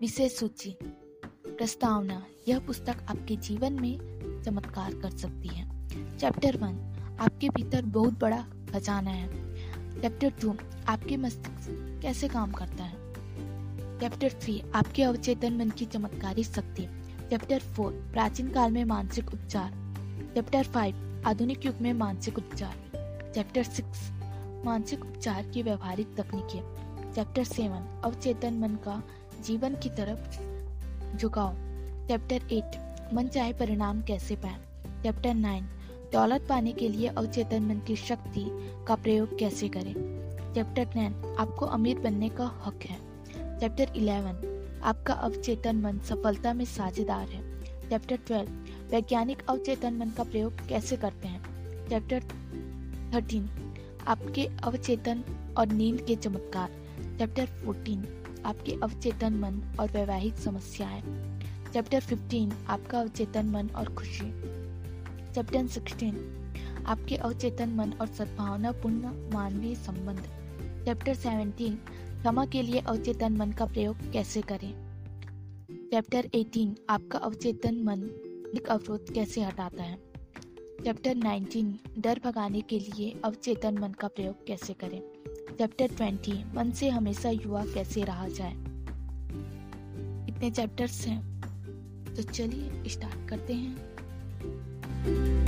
विशेष सूची, प्रस्तावना, यह पुस्तक आपके जीवन में चमत्कार कर सकती है। चैप्टर वन आपके भीतर बहुत बड़ा खजाना है। चैप्टर टू आपके मस्तिष्क कैसे काम करता है? चैप्टर थ्री आपके अवचेतन मन की चमत्कारी शक्ति। चैप्टर फोर प्राचीन काल में मानसिक उपचार। चैप्टर फाइव आधुनिक युग में मानसिक उपचार। चैप्टर सिक्स मानसिक उपचार की व्यवहारिक तकनीकें। चैप्टर सेवन अवचेतन मन का जीवन की तरफ़ झुकाओ। चैप्टर एट मन चाहे परिणाम कैसे पाए? चैप्टर नाइन दौलत पाने के लिए अवचेतन मन की शक्ति का प्रयोग कैसे करें? चैप्टर टेन आपको अमीर बनने का हक है। चैप्टर इलेवन आपका अवचेतन मन सफलता में साझेदार है। चैप्टर ट्वेल्व वैज्ञानिक अवचेतन मन का प्रयोग कैसे करते हैं? चैप्टर थर्टीन आपके अवचेतन और नींद के चमत्कार। चैप्टर फोर्टीन आपके अवचेतन मन और वैवाहिक समस्याएँ। चैप्टर फिफ्टीन आपका अवचेतन मन और खुशी। चैप्टर सिक्सटीन आपके अवचेतन मन और सद्भावनापूर्ण मानवीय संबंध। चैप्टर सेवेंटीन क्षमा के लिए अवचेतन मन का प्रयोग कैसे करें? चैप्टर 18 आपका अवचेतन मन एक अवरोध कैसे हटाता है? चैप्टर 19 डर भगाने के लिए अवचेतन मन का प्रयोग कैसे करें? चैप्टर 20 मन से हमेशा युवा कैसे रहा जाए? इतने चैप्टर्स हैं तो चलिए स्टार्ट करते हैं।